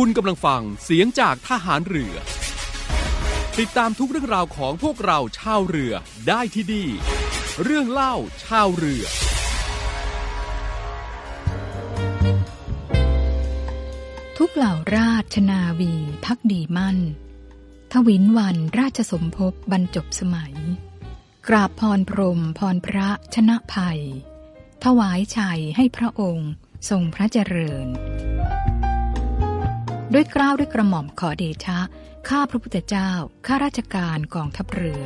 คุณกำลังฟังเสียงจากทหารเรือ ติดตามทุกเรื่องราวของพวกเราชาวเรือได้ที่นี่เรื่องเล่าชาวเรือ ทุกเหล่าราชนาวีพักดีมั่น ทวินวันราชสมภพบรรจบสมัย กราบพรพรมพรพระชนะภัย ถวายชัยให้พระองค์ทรงพระเจริญ ด้วยกล้าวด้วยกระหม่อมขอเดชะ ข้าพระพุทธเจ้า ข้าราชการกองทัพเรือ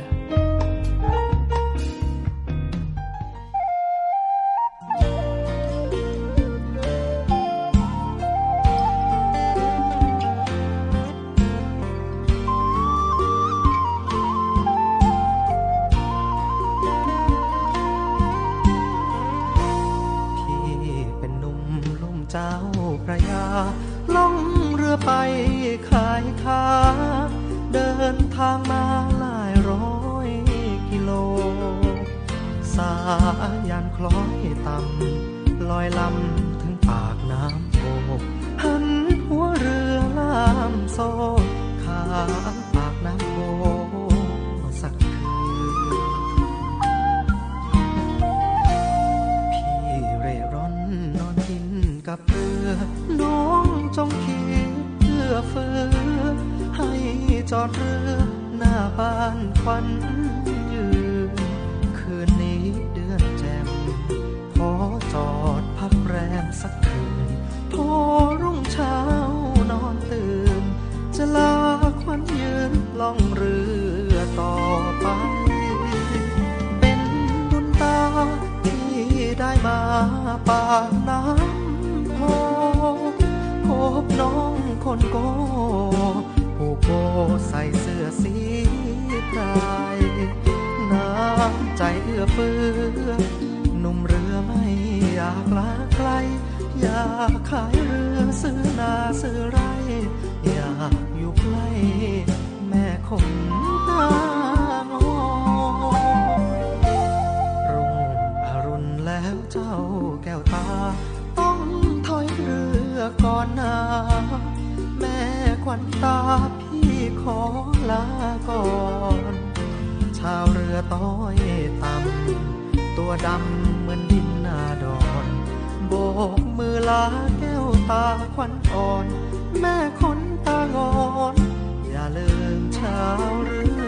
พี่เป็นหนุ่มลุ่มเจ้าพระยาล่อง รือไปขายค้า เดินทางมาหลายร้อยกิโล สายันคล้อยต่ำลอยลำถึงปากน้ำโขงหันหัวเรือลามโซข้าปากน้ำโขงสักคืนพี่เร่ร่อนนอนกินกับเรือน้องจงคิด อเฟื้อให้จอดเรือหน้าบ้านควันยืน คืนนี้เดือนแจ่มขอจอดพักแรมสักคืน พอรุ่งเช้านอนตื่น จะลาควันยืนล่องเรือต่อไป เป็นบุญตาที่ได้มาปากน้ำโพพบน้อง คนโกผู้โกใส่เสื้อสีไพรน้ำใจเอื้อเฟื้อหนุ่มเรือไม่อยากลาไกล อยากขายเรือซื้อนาซื้อไร อยากอยู่ใกล้แม่คงตางอรุ่งอรุณแล้วเจ้าแก้วตา ต้องถอยเรือก่อนนา วันตาพี่ขอลาก่อน ชาวเรือต้อยต่ำตัวดำเหมือนดินนาดอนโบกมือลาแก้วตาควันอ่อน แม่คนตางอน อย่าลืมชาวเรือ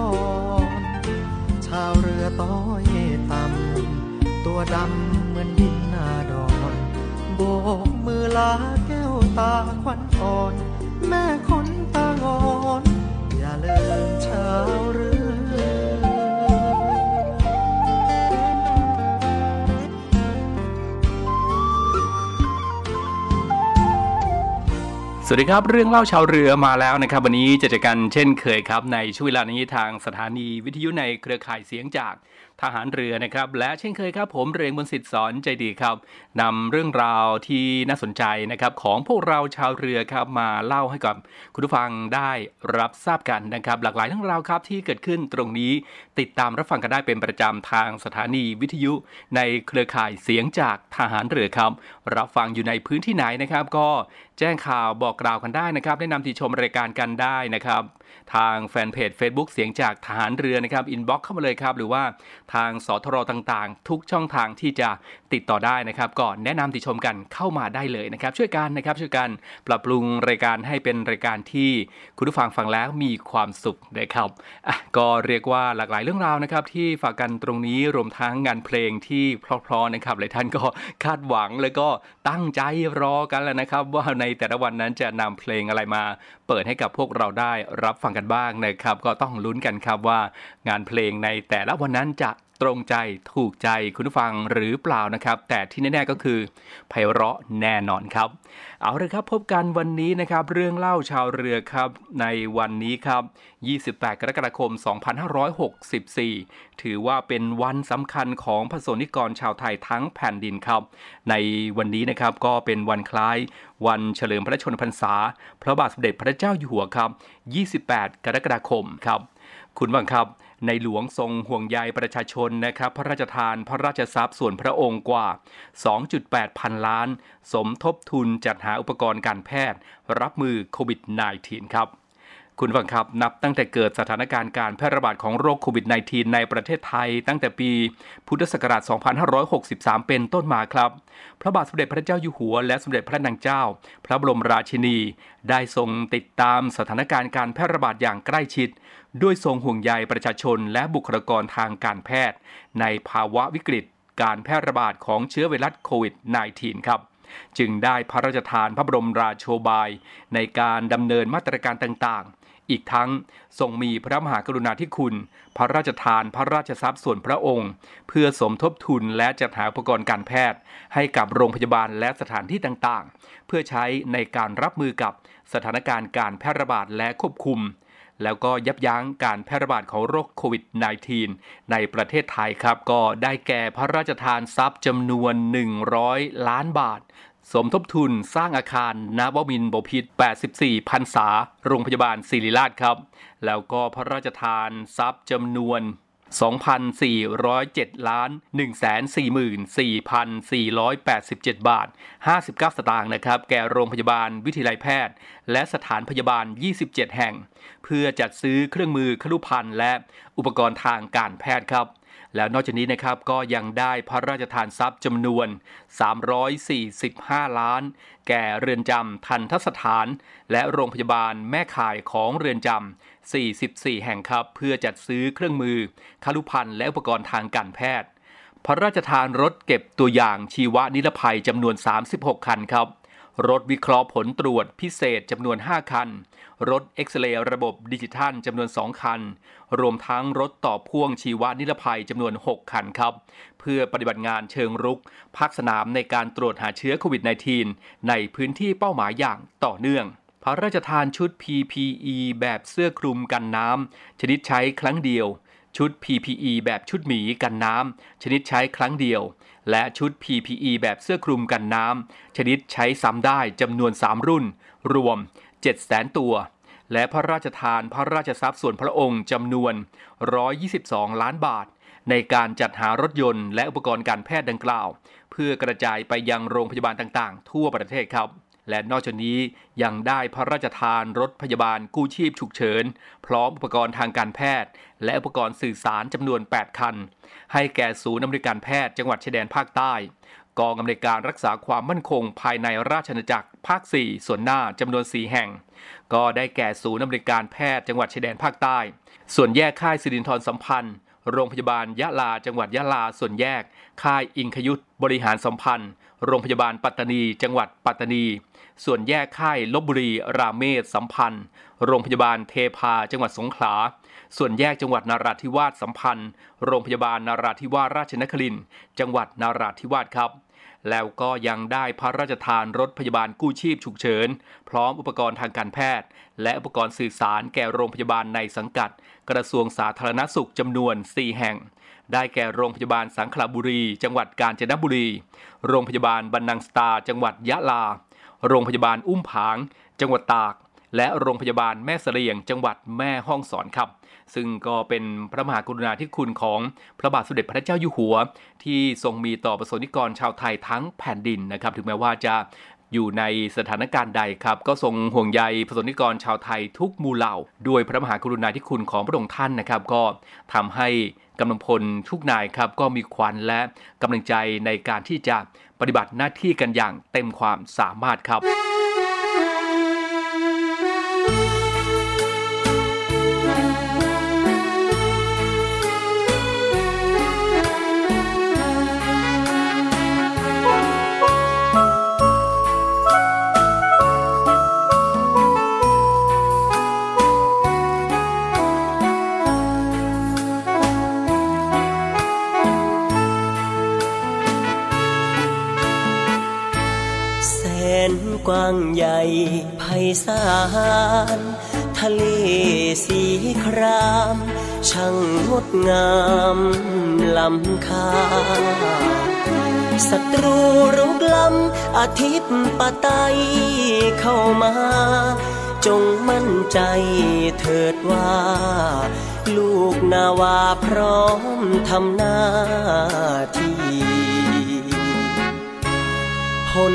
อนชาวเรือต้อยต่ำตัวดำเหมือนดินนาดอนโบกมือลาแก้วตาควันอ่อน แม่คนตางอน อย่าลืมชาวเรือ สวัสดีครับเรื่องเล่าชาวเรือมาแล้วนะครับ วันนี้จะเจอกันเช่นเคยครับ ในช่วงเวลานี้ทางสถานีวิทยุในเครือข่ายเสียงจาก ทหารเรือนะครับ และเช่นเคยครับผมเรงบนสิทธิสอนใจดีครับนำเรื่องราวที่น่าสนใจนะครับของพวกเราชาวเรือครับมาเล่าให้กับคุณผู้ฟังได้รับทราบกันนะครับ หลากหลายเรื่องราวครับที่เกิดขึ้นตรงนี้ติดตามรับฟังกันได้เป็นประจำทางสถานีวิทยุ ในเครือข่ายเสียงจากทหารเรือครับ รับฟังอยู่ในพื้นที่ไหนนะครับ ก็แจ้งข่าวบอกกล่าวกันได้นะครับแนะนำติชมรายการกันได้นะครับ ทางแฟนเพจ Facebook เสียงจากทหารเรือนะครับอินบ็อกเข้ามาเลยครับ หรือว่าทางสทรต่างๆ ทุกช่องทางที่จะติดต่อได้นะครับก็แนะนำติชมกันเข้ามาได้เลยนะครับช่วยกันนะครับช่วยกันปรับปรุงรายการให้เป็นรายการที่คุณผู้ฟังฟังแล้วมีความสุขนะครับก็เรียกว่าหลากหลายเรื่องราวนะครับที่ฝากกันตรงนี้รวมทั้งงานเพลงที่เพราะๆนะครับหลายท่านก็คาดหวังแล้วก็ตั้งใจรอกันแล้วนะครับ ว่าในแต่ละวันนั้นจะนำเพลงอะไรมา เปิดให้กับพวกเราได้รับฟังกันบ้างนะครับ ก็ต้องลุ้นกันครับว่างานเพลงในแต่ละวันนั้นจะตรงใจถูกใจคุณผู้ฟังหรือเปล่านะครับ แต่ที่แน่ๆก็คือไพเราะแน่นอนครับ เอาเลยครับพบกันวันนี้นะครับเรื่องเล่าชาวเรือครับในวันนี้ครับ 28 กรกฎาคม 2564 ถือว่าเป็นวันสำคัญของพระสนิกรชาวไทยทั้งแผ่นดินครับ ในวันนี้นะครับก็เป็นวันคล้ายวันเฉลิมพระชนมพรรษา พระบาทสมเด็จพระเจ้าอยู่หัวครับ 28 กรกฎาคมครับ คุณบังครับ ในหลวงทรงห่วงใยประชาชนนะครับพระราชทานพระราชทรัพย์ส่วนพระองค์กว่า 2.8 พันล้าน สมทบทุนจัดหาอุปกรณ์การแพทย์ รับมือโควิด -19 ครับ คุณฟังครับ นับตั้งแต่เกิดสถานการณ์การแพร่ระบาดของโรคโควิด -19 ในประเทศไทย ตั้งแต่ปีพุทธศักราช 2563 เป็นต้นมาครับ พระบาทสมเด็จพระเจ้าอยู่หัว และสมเด็จพระนางเจ้า พระบรมราชินี ได้ทรงติดตามสถานการณ์การแพร่ระบาดอย่างใกล้ชิด ด้วยทรงห่วงใยประชาชน และบุคลากรทางการแพทย์ ในภาวะวิกฤต การแพร่ระบาดของเชื้อไวรัสโควิด -19 ครับจึงได้พระราชทานพระบรมราโชบาย ในการดำเนินมาตรการต่างๆ อีกทั้งทรงมีพระมหากรุณาธิคุณ พระราชทานพระราชทรัพย์ส่วนพระองค์ เพื่อสมทบทุนและจัดหาอุปกรณ์การแพทย์ ให้กับโรงพยาบาลและสถานที่ต่างๆ เพื่อใช้ในการรับมือกับสถานการณ์การแพร่ระบาดและควบคุม แล้วก็ยับยั้งการแพร่ระบาดของโรคโควิด -19 ในประเทศไทยครับ ก็ได้แก่พระราชทานทรัพย์จำนวน 100 ล้านบาท สมทบทุนสร้างอาคารนาวมินบพิตร84พันษา โรงพยาบาลศิริราชครับ แล้วก็พระราชทานทรัพย์จำนวน 2,407 ล้าน 144,487 บาท 59 สตางค์นะครับ แก่โรงพยาบาลวิทยาลัยแพทย์ และสถานพยาบาล 27 แห่ง เพื่อจัดซื้อเครื่องมือคลุภัณฑ์และอุปกรณ์ทางการแพทย์ครับ แล้วนอกจากนี้นะครับก็ยังได้พระราชทานทรัพย์จำนวน 345 ล้าน แก่เรือนจำทันทสถาน และโรงพยาบาลแม่ข่ายของเรือนจำ 44 แห่งครับ เพื่อจัดซื้อเครื่องมือคลุภัณฑ์และอุปกรณ์ทางการแพทย์ พระราชทานรถเก็บตัวอย่างชีวนิรภัยจำนวน 36 คันครับ รถวิเคราะห์ผลตรวจพิเศษจำนวน 5 คัน รถเอ็กซเรย์ระบบดิจิทัลจำนวน 2 คัน รวมทั้งรถต่อพ่วงชีวนิรภัยจำนวน 6 คันครับ เพื่อปฏิบัติงานเชิงรุก ภาคสนามในการตรวจหาเชื้อโควิด -19 ในพื้นที่เป้าหมายอย่างต่อเนื่องพระราชทานชุด PPE แบบเสื้อคลุมกันน้ำ ชนิดใช้ครั้งเดียว ชุด PPE แบบชุดหมีกันน้ำชนิดใช้ครั้งเดียว และชุด PPE แบบเสื้อคลุมกันน้ำชนิดใช้ซ้ำได้จำนวน 3 รุ่น รวม 700,000 ตัว และพระราชทานพระราชทรัพย์ส่วนพระองค์จำนวน 122 ล้านบาท ในการจัดหารถยนต์และอุปกรณ์การแพทย์ดังกล่าว เพื่อกระจายไปยังโรงพยาบาลต่างๆ ทั่วประเทศครับ และนอกจากนี้ยังได้พระราชทานรถพยาบาลกู้ชีพฉุกเฉิน พร้อมอุปกรณ์ทางการแพทย์ และอุปกรณ์สื่อสารจำนวน 8 คัน ให้แก่ศูนย์อำนวยการแพทย์จังหวัดชายแดนภาคใต้ กองอำนวยการรักษาความมั่นคงภายในราชอาณาจักรภาค 4 ส่วนหน้าจำนวน 4 แห่ง ก็ได้แก่ศูนย์อำนวยการแพทย์จังหวัดชายแดนภาคใต้ ส่วนแยกค่ายสิรินทรสัมพันธ์ โรงพยาบาลยะลาจังหวัดยะลาส่วนแยก ค่ายอิงคยุทธบริหารสัมพันธ์ โรงพยาบาลปัตตานี จังหวัดปัตตานี ส่วนแยกค่ายลบบุรี ราเมศสัมพันธ์ โรงพยาบาลเทพา จังหวัดสงขลา ส่วนแยกจังหวัดนาราธิวาสสัมพันธ์ โรงพยาบาลนาราธิวาสราชนครินจังหวัดนาราธิวาสครับ แล้วก็ยังได้พระราชทานรถพยาบาลกู้ชีพฉุกเฉิน พร้อมอุปกรณ์ทางการแพทย์ และอุปกรณ์สื่อสารแก่โรงพยาบาลในสังกัด กระทรวงสาธารณสุขจำนวน 4 แห่ง ได้แก่โรงพยาบาลสังขละบุรี จังหวัดกาญจนบุรี โรงพยาบาลบรรนังสตา จังหวัดยะลา โรงพยาบาลอุ้มผาง จังหวัดตาก และโรงพยาบาลแม่เสลียง จังหวัดแม่ฮ่องสอนครับ ซึ่งก็เป็นพระมหากรุณาธิคุณของพระบาทสมเด็จพระเจ้าอยู่หัว ที่ทรงมีต่อประสบนิกรชาวไทยทั้งแผ่นดินนะครับถึงแม้ว่าจะอยู่ในสถานการณ์ใดครับ ก็ทรงห่วงใยประสนิกรชาวไทยทุกหมู่เหล่า ด้วยพระมหากรุณาธิคุณของพระองค์ท่านนะครับ ก็ทำให้กำลังพลทุกนายครับก็มีควันและกำลังใจในการที่จะปฏิบัติหน้าที่กันอย่างเต็มความสามารถครับางใหญ่ไพศาลทะเลสีคราม ช่างงดงามลำคาศัตรูรุกล้ำอาทิตย์ปะไตเข้ามา จงมั่นใจเถิดว่า ลูกนาวาพร้อมทำหน้าที่ผล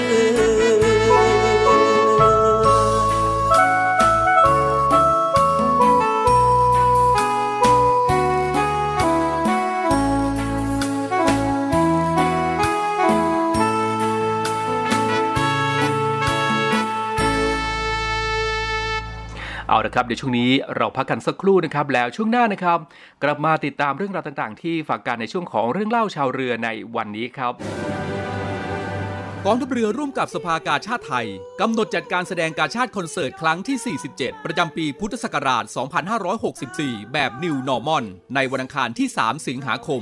เอาละครับเดี๋ยวช่วงนี้เราพักกันสักครู่นะครับแล้วช่วงหน้านะครับ กลับมาติดตามเรื่องราวต่างๆ ที่ฝากการในช่วงของเรื่องเล่าชาวเรือในวันนี้ครับ กองทัพเรือร่วมกับสภากาชาติไทย กำหนดจัดการแสดงกาชาติคอนเสิร์ตครั้งที่ 47 ประจำปีพุทธศักราช 2564 แบบ New Normal ในวันอังคารที่ 3 สิงหาคม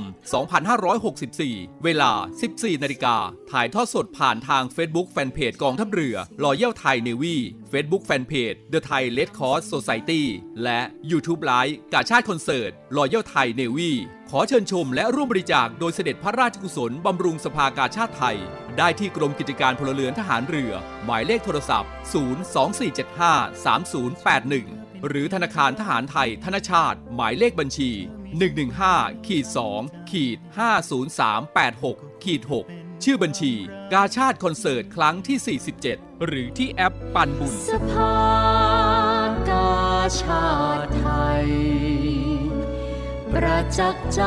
2564 เวลา 14 นาฬิกา ถ่ายทอดสดผ่านทาง Facebook Fanpage กองทัพเรือ Royal Thai Navy Facebook Fanpage The Thai Red Cross Society และ YouTube Live กาชาติคอนเสิร์ต Royal Thai Navy ขอเชิญชมและร่วมบริจาคโดยเสด็จพระราชกุศลบำรุงสภากาชาติไทย ได้ที่กรมกิจการพลเรือนทหารเรือ หมายเลขโทรศัพท์ 024753081 หรือธนาคารทหารไทย ธนชาติ หมายเลขบัญชี 115ขีด2ขีด50386ขีด6ชื่อบัญชี กาชาติคอนเสิร์ตครั้งที่ 47 หรือที่แอปปันบุญสภากาชาติไทย ประจักษ์ใจ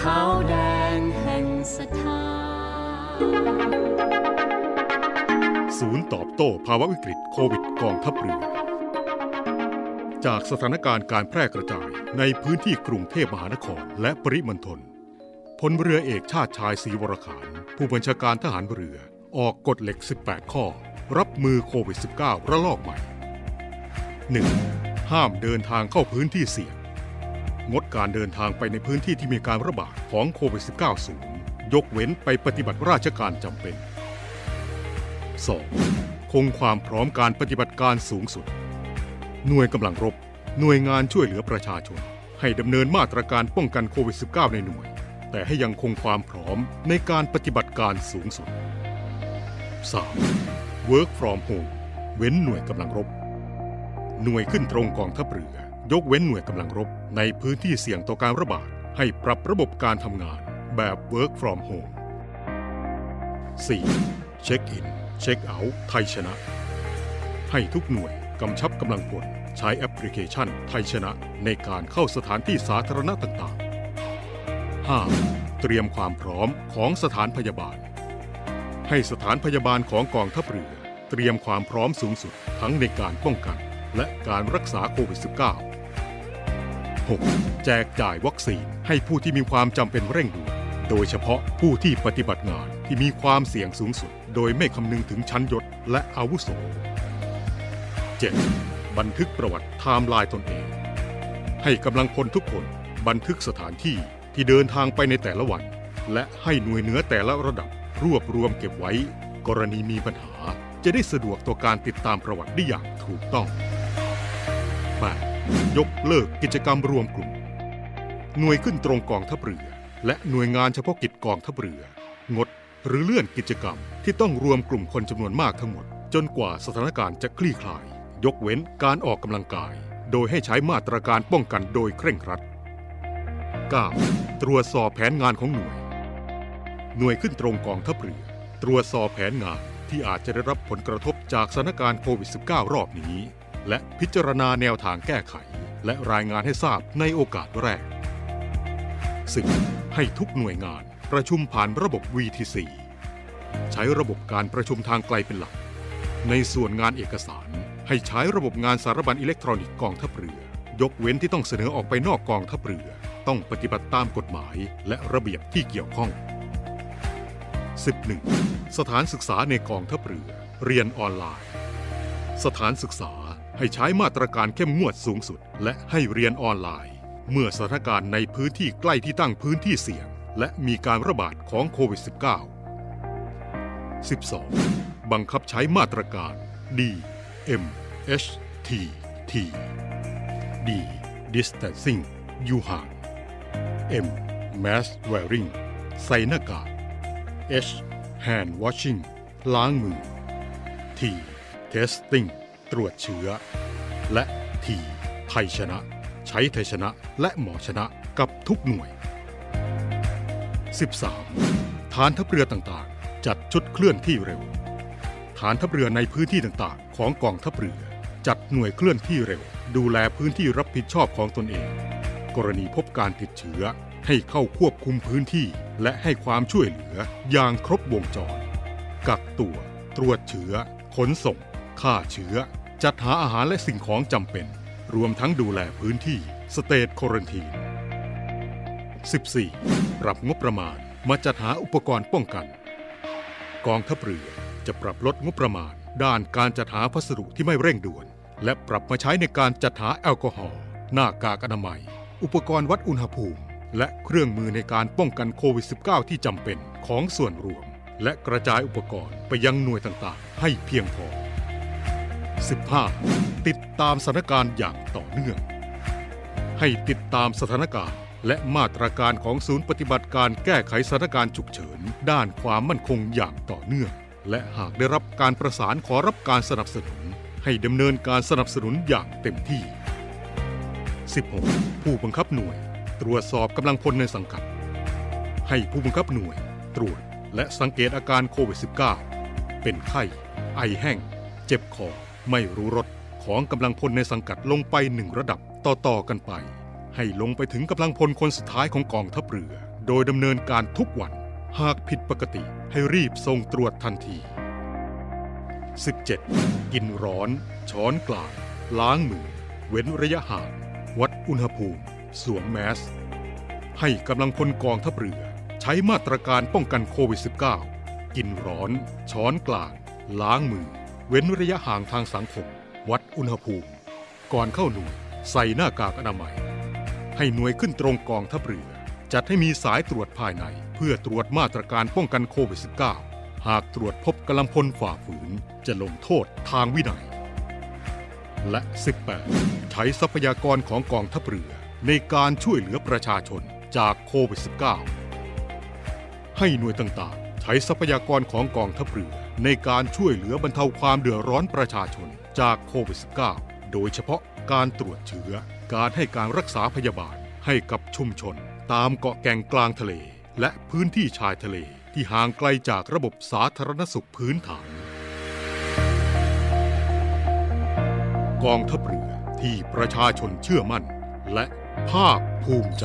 ขาวแดงแห่งศรัทธาศูนย์ตอบโต้ภาวะวิกฤตโควิดกองทัพเรือ จากสถานการณ์การแพร่กระจายในพื้นที่กรุงเทพมหานครและปริมณฑลพลเรือเอกชาติชายศรีวรขานผู้บัญชาการทหารเรือออกกฎเหล็ก 18 ข้อ รับมือโควิด -19 ระลอกใหม่ 1. ห้ามเดินทางเข้าพื้นที่เสี่ยง งดการเดินทางไปในพื้นที่ที่มีการระบาดของโควิด -19 สูง ยกเว้นไปปฏิบัติราชการจำเป็น 2. คงความพร้อมการปฏิบัติการสูงสุด หน่วยกำลังรบ หน่วยงานช่วยเหลือประชาชน ให้ดำเนินมาตรการป้องกันโควิด -19 ในหน่วย แต่ให้ยังคงความพร้อมในการปฏิบัติการสูงสุด 3. Work from home เว้นหน่วยกำลังรบ หน่วยขึ้นตรงกองทัพเรือ ยกเว้นหน่วยกำลังรบในพื้นที่เสี่ยงต่อการระบาด ให้ปรับระบบการทำงานแบบ Work from home 4. เช็คอิน เช็คเอาท์ไทยชนะ ให้ทุกหน่วยกำชับกำลังพลใช้แอปพลิเคชันไทยชนะในการเข้าสถานที่สาธารณะต่างๆ 5. เตรียมความพร้อมของสถานพยาบาล ให้สถานพยาบาลของกองทัพเรือ เตรียมความพร้อมสูงสุดทั้งในการป้องกัน และการรักษาโควิด -19 6. แจกจ่ายวัคซีนให้ผู้ที่มีความจำเป็นเร่งด่วนโดยเฉพาะผู้ที่ปฏิบัติงานที่มีความเสี่ยงสูงสุด โดยไม่คำนึงถึงชั้นยศและอาวุโส 7. บันทึกประวัติไทม์ไลน์ตนเอง ให้กำลังพลทุกคนบันทึกสถานที่ที่เดินทางไปในแต่ละวัน และให้หน่วยเหนือแต่ละระดับรวบรวมเก็บไว้ กรณีมีปัญหาจะได้สะดวกต่อการติดตามประวัติได้อย่างถูกต้อง 8. ยกเลิกกิจกรรมรวมกลุ่ม หน่วยขึ้นตรงกองทัพเรือ และหน่วยงานเฉพาะกิจกองทัพเรือ งดหรือเลื่อนกิจกรรมที่ต้องรวมกลุ่มคนจำนวนมากทั้งหมด จนกว่าสถานการณ์จะคลี่คลาย ยกเว้นการออกกำลังกาย โดยให้ใช้มาตรการป้องกันโดยเคร่งครัด 9. ตรวจสอบแผนงานของหน่วย หน่วยขึ้นตรงกองทัพเรือ ตรวจสอบแผนงานที่อาจจะได้รับผลกระทบจากสถานการณ์โควิด -19 รอบนี้ และพิจารณาแนวทางแก้ไข และรายงานให้ทราบในโอกาสแรก 10. ให้ทุกหน่วยงานประชุมผ่านระบบ VTC ใช้ระบบการประชุมทางไกลเป็นหลัก ในส่วนงานเอกสารให้ใช้ระบบงานสารบัญอิเล็กทรอนิกส์กองทัพเรือ ยกเว้นที่ต้องเสนอออกไปนอกกองทัพเรือ ต้องปฏิบัติตามกฎหมายและระเบียบที่เกี่ยวข้อง 11. สถานศึกษาในกองทัพเรือ เรียนออนไลน์ สถานศึกษา ให้ใช้มาตรการเข้มงวดสูงสุด และให้เรียนออนไลน์ เมื่อสถานการณ์ในพื้นที่ใกล้ที่ตั้งพื้นที่เสี่ยง และมีการระบาดของโควิด -19 12. บังคับใช้มาตรการ D M H T T D Distancing อยู่ห่าง M Mask Wearing ใส่หน้ากาก H Hand Washing ล้างมือ T Testing ตรวจเชื้อ และ T ไทยชนะ ใช้ไทยชนะและหมอชนะกับทุกหน่วย 13. ฐานทัพเรือต่างๆ จัดชุดเคลื่อนที่เร็ว ฐานทัพเรือในพื้นที่ต่างๆ ของกองทัพเรือ จัดหน่วยเคลื่อนที่เร็ว ดูแลพื้นที่รับผิดชอบของตนเอง กรณีพบการติดเชื้อให้เข้าควบคุมพื้นที่ และให้ความช่วยเหลืออย่างครบวงจร กักตัว ตรวจเชื้อ ขนส่ง ฆ่าเชื้อ จัดหาอาหารและสิ่งของจำเป็น รวมทั้งดูแลพื้นที่สเตทโครันทีน 14. ปรับงบประมาณมาจัดหาอุปกรณ์ป้องกัน กองทัพเรือจะปรับลดงบประมาณ ด้านการจัดหาพัสดุที่ไม่เร่งด่วน และปรับมาใช้ในการจัดหาแอลกอฮอล์หน้ากากอนามัย อุปกรณ์วัดอุณหภูมิ และเครื่องมือในการป้องกันโควิด -19 ที่จำเป็นของส่วนรวม และกระจายอุปกรณ์ไปยังหน่วยต่างๆ ให้เพียงพอ 15. ติดตามสถานการณ์อย่างต่อเนื่อง ให้ติดตามสถานการณ์ และมาตรการของศูนย์ปฏิบัติการแก้ไขสถานการณ์ฉุกเฉิน ด้านความมั่นคงอย่างต่อเนื่อง และหากได้รับการประสานขอรับการสนับสนุน ให้ดำเนินการสนับสนุนอย่างเต็มที่ 16. ผู้บังคับหน่วย ตรวจสอบกำลังพลในสังกัด ให้ผู้บังคับหน่วย ตรวจและสังเกตอาการโควิด -19 เป็นไข้ ไอแห้ง เจ็บคอ ไม่รู้รสของกำลังพลในสังกัดลงไปหนึ่งระดับต่อๆกันไป ให้ลงไปถึงกำลังพลคนสุดท้ายของกองทัพเรือ โดยดำเนินการทุกวัน หากผิดปกติให้รีบส่งตรวจทันที 17. กินร้อน ช้อนกลางล้างมือ เว้นระยะห่าง วัดอุณหภูมิ สวมแมส ให้กำลังพลกองทัพเรือ ใช้มาตรการป้องกันโควิด -19 กินร้อน ช้อนกลางล้างมือ เว้นระยะห่างทางสังคม วัดอุณหภูมิ ก่อนเข้าหน่วยใส่หน้ากากอนามัย ให้หน่วยขึ้นตรงกองทัพเรือ จัดให้มีสายตรวจภายใน เพื่อตรวจมาตรการป้องกันโควิด -19 หากตรวจพบกำลังพลฝ่าฝืนจะลงโทษทางวินัย และ 18 ใช้ทรัพยากรของกองทัพเรือ ในการช่วยเหลือประชาชนจากโควิด -19 ให้หน่วยต่างๆ ใช้ทรัพยากรของกองทัพเรือ ในการช่วยเหลือบรรเทาความเดือดร้อนประชาชนจากโควิด -19 โดยเฉพาะการตรวจเชื้อ การให้การรักษาพยาบาลให้กับชุมชน ตามเกาะแก่งกลางทะเล และพื้นที่ชายทะเลที่ห่างไกลจากระบบสาธารณสุขพื้นฐาน กองทัพเรือที่ประชาชนเชื่อมั่น และภาคภูมิใจ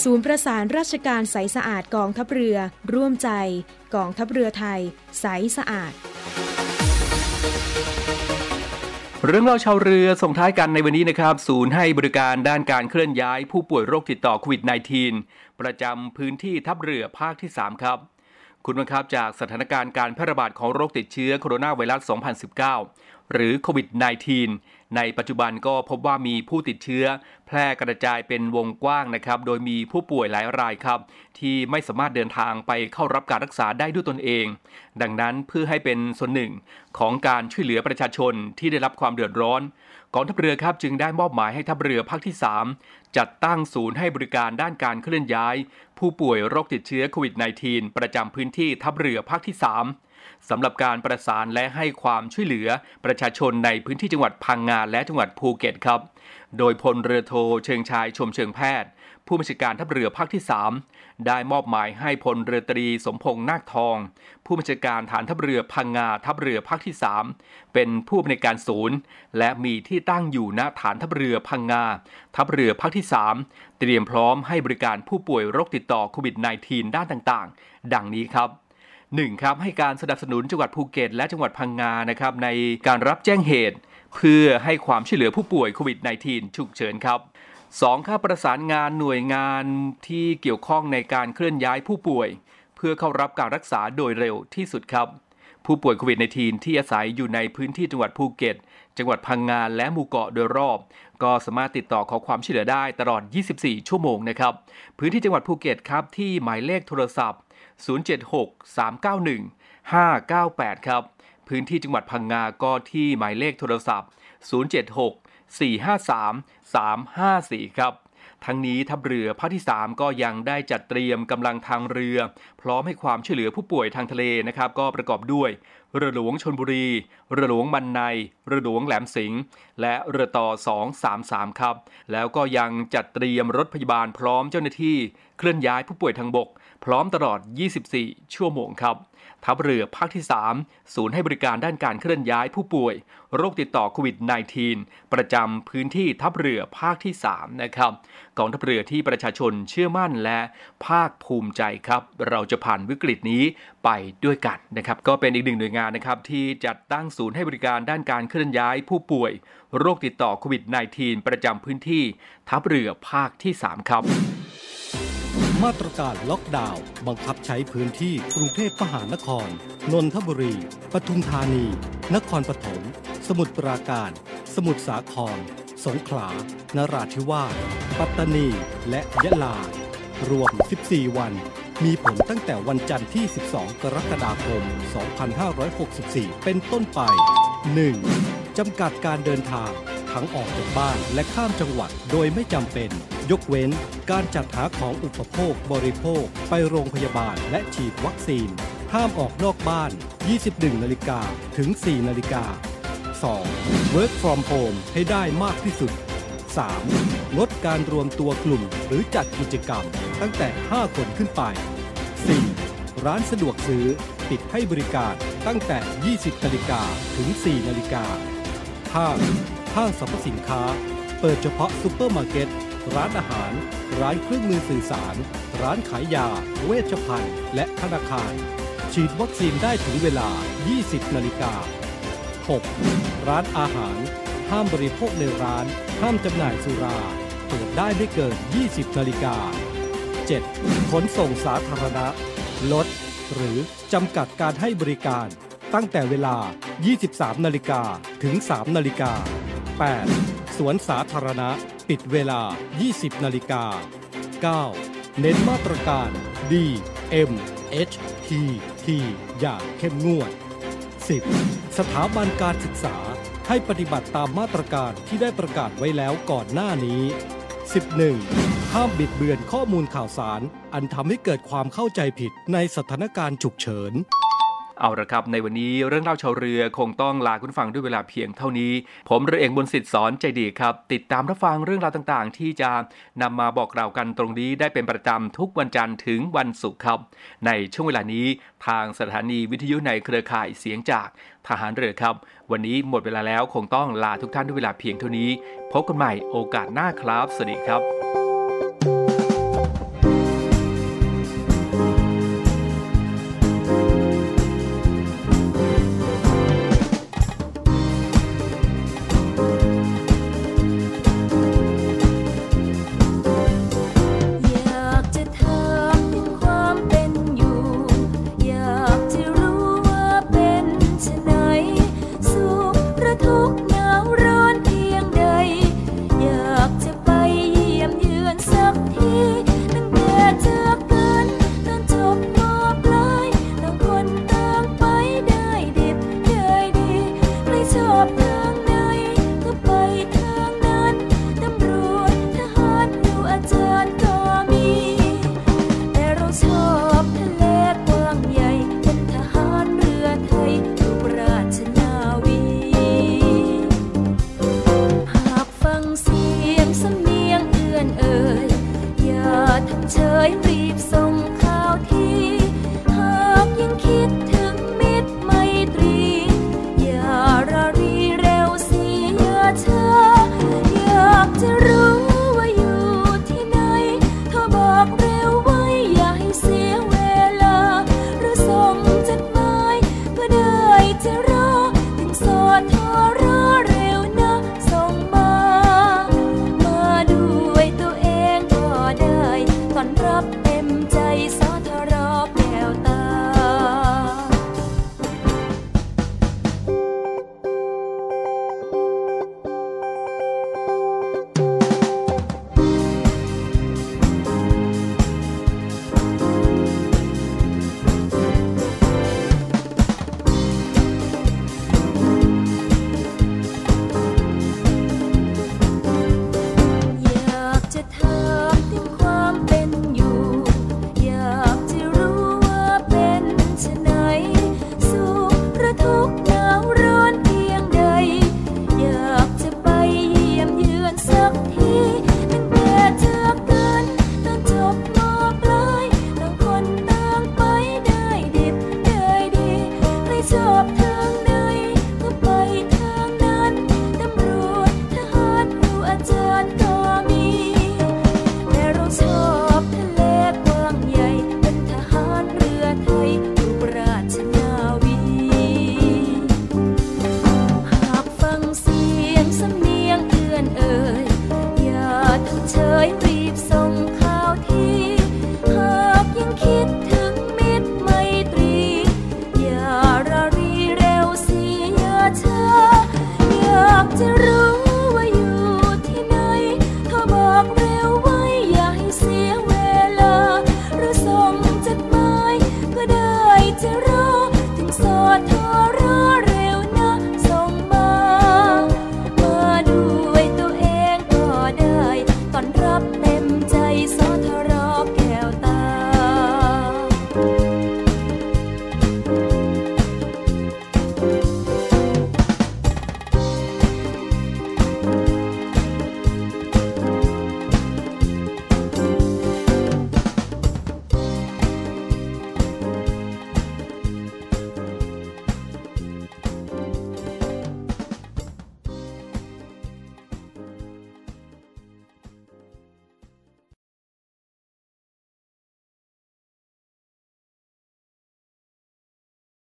ศูนย์ประสานราชการใสสะอาดกองทัพเรือ ร่วมใจ กองทัพเรือไทย ใสสะอาด เรื่องเล่าชาวเรือส่งท้ายกันในวันนี้นะครับ ศูนย์ให้บริการด้านการเคลื่อนย้ายผู้ป่วยโรคติดต่อโควิด -19 ประจำพื้นที่ทัพเรือภาคที่ 3 ครับ คุณบังคับจากสถานการณ์การแพร่ระบาดของโรคติดเชื้อโคโรนาไวรัส 2019 หรือโควิด -19 ในปัจจุบันก็พบว่ามีผู้ติดเชื้อ แพร่กระจายเป็นวงกว้างนะครับ โดยมีผู้ป่วยหลายรายครับ ที่ไม่สามารถเดินทางไปเข้ารับการรักษาได้ด้วยตนเอง ดังนั้นเพื่อให้เป็นส่วนหนึ่งของการช่วยเหลือประชาชนที่ได้รับความเดือดร้อนกองทัพเรือครับจึงได้มอบหมายให้ทัพเรือภาคที่ 3 จัดตั้งศูนย์ให้บริการด้านการเคลื่อนย้าย ผู้ป่วยโรคติดเชื้อโควิด -19 ประจำพื้นที่ทัพเรือภาคที่ 3 สำหรับการประสานและให้ความช่วยเหลือประชาชนในพื้นที่จังหวัดพังงาและจังหวัดภูเก็ตครับ โดยพลเรือโทเชิงชายชมเชิงแพทย์ ผู้บัญชาการทัพเรือภาคที่ 3 ได้มอบหมายให้พลเรือตรีสมพงษ์นาคทอง ผู้บัญชาการฐานทัพเรือพังงาทัพเรือภาคที่ 3 เป็นผู้อำนวยการศูนย์ และมีที่ตั้งอยู่ณฐานทัพเรือพังงาทัพเรือภาคที่ 3 เตรียมพร้อมให้บริการผู้ป่วยโรคติดต่อโควิด -19 ด้านต่างๆ ดังนี้ครับ 1. ครับให้การสนับสนุนจังหวัดภูเก็ต และจังหวัดพังงานะครับในการรับแจ้งเหตุ เพื่อให้ความช่วยเหลือผู้ป่วยโควิด -19 ฉุกเฉินครับ 2. ค่าประสานงานหน่วยงานที่เกี่ยวข้องในการเคลื่อนย้ายผู้ป่วย เพื่อเข้ารับการรักษาโดยเร็วที่สุดครับ ผู้ป่วยโควิด -19 ที่อาศัยอยู่ในพื้นที่จังหวัดภูเก็ต จังหวัดพังงานและหมู่เกาะโดยรอบ ก็สามารถติดต่อขอความช่วยเหลือได้ตลอด 24 ชั่วโมงนะครับ พื้นที่จังหวัดภูเก็ตครับที่หมายเลขโทรศัพท์ 076 391 598 ครับ พื้นที่จังหวัดพังงาก็ที่หมายเลขโทรศัพท์ 076 453 354 ครับ ทั้งนี้ทัพเรือภาคที่ 3 ก็ยังได้จัดเตรียมกำลังทางเรือ พร้อมให้ความช่วยเหลือผู้ป่วยทางทะเลนะครับ ก็ประกอบด้วย เรือหลวงชนบุรี เรือหลวงมันใน เรือหลวงแหลมสิงห์และเรือต่อ 233 ครับ แล้วก็ยังจัดเตรียมรถพยาบาลพร้อมเจ้าหน้าที่ เคลื่อนย้ายผู้ป่วยทางบก พร้อมตลอด 24 ชั่วโมงครับ ทัพเรือภาคที่ 3 ศูนย์ให้บริการด้านการเคลื่อนย้ายผู้ป่วย โรคติดต่อโควิด -19 ประจำพื้นที่ทัพเรือภาคที่ 3 นะครับกองทัพเรือที่ประชาชนเชื่อมั่นและภาคภูมิใจครับ เราจะผ่านวิกฤตนี้ไปด้วยกันนะครับ ก็เป็นอีกหนึ่งหน่วยงานนะครับที่จัดตั้งศูนย์ให้บริการด้านการเคลื่อนย้ายผู้ป่วย โรคติดต่อโควิด -19 ประจำพื้นที่ทัพเรือภาคที่ 3 ครับ มาตรการล็อกดาวน์บังคับใช้พื้นที่กรุงเทพมหานคร นนทบุรี ปทุมธานี นครปฐม สมุทรปราการ สมุทรสาคร สงขลา นราธิวาส ปัตตานี และยะลา รวม 14 วัน มีผลตั้งแต่วันจันทร์ที่ 12 กรกฎาคม 2564 เป็นต้นไป 1. จำกัดการเดินทางทั้งออกจากบ้านและข้ามจังหวัดโดยไม่จำเป็น ยกเว้นการจัดหาของอุปโภคบริโภค ไปโรงพยาบาลและฉีดวัคซีน ห้ามออกนอกบ้าน 21 นาฬิกาถึง 4 นาฬิกา 2. Work from home ให้ได้มากที่สุด 3. ลดการรวมตัวกลุ่มหรือจัดกิจกรรมตั้งแต่ 5 คนขึ้นไป 4. ร้านสะดวกซื้อปิดให้บริการตั้งแต่ 20 นาฬิกาถึง 4 นาฬิกา 5. ห้างสรรพสินค้า เปิดเฉพาะซูเปอร์มาร์เก็ต ร้านอาหาร ร้านเครื่องมือสื่อสาร ร้านขายยา เวชภัณฑ์ และธนาคาร ฉีดวัคซีนได้ถึงเวลา 20 นาฬิกา 6. ร้านอาหาร ห้ามบริโภคในร้าน ห้ามจำหน่ายสุรา เปิดได้ไม่เกิน 20 นาฬิกา 7. ขนส่งสาธารณะ ลด หรือจำกัดการให้บริการ ตั้งแต่เวลา 23 นาฬิกาถึง 3 นาฬิกา 8. สวนสาธารณะ ปิดเวลา 20 นาฬิกา 9. เน้นมาตรการ D M H T T อย่างเข้มงวด 10. สถาบันการศึกษาให้ปฏิบัติตามมาตรการที่ได้ประกาศไว้แล้วก่อนหน้านี้ 11. ห้ามบิดเบือนข้อมูลข่าวสาร อันทำให้เกิดความเข้าใจผิดในสถานการณ์ฉุกเฉิน เอาละครับ ในวันนี้เรื่องเล่าชาวเรือคงต้องลาคุณฟังด้วยเวลาเพียงเท่านี้ ผมเรือเองบนสิทธิ์สอนใจดีครับ ติดตามรับฟังเรื่องราวต่างๆ ที่จะนำมาบอกกล่าวกันตรงนี้ได้เป็นประจำทุกวันจันทร์ถึงวันศุกร์ครับ ในช่วงเวลานี้ทางสถานีวิทยุในเครือข่ายเสียงจากทหารเรือครับ วันนี้หมดเวลาแล้วคงต้องลาทุกท่านด้วยเวลาเพียงเท่านี้ พบกันใหม่โอกาสหน้าครับ สวัสดีครับ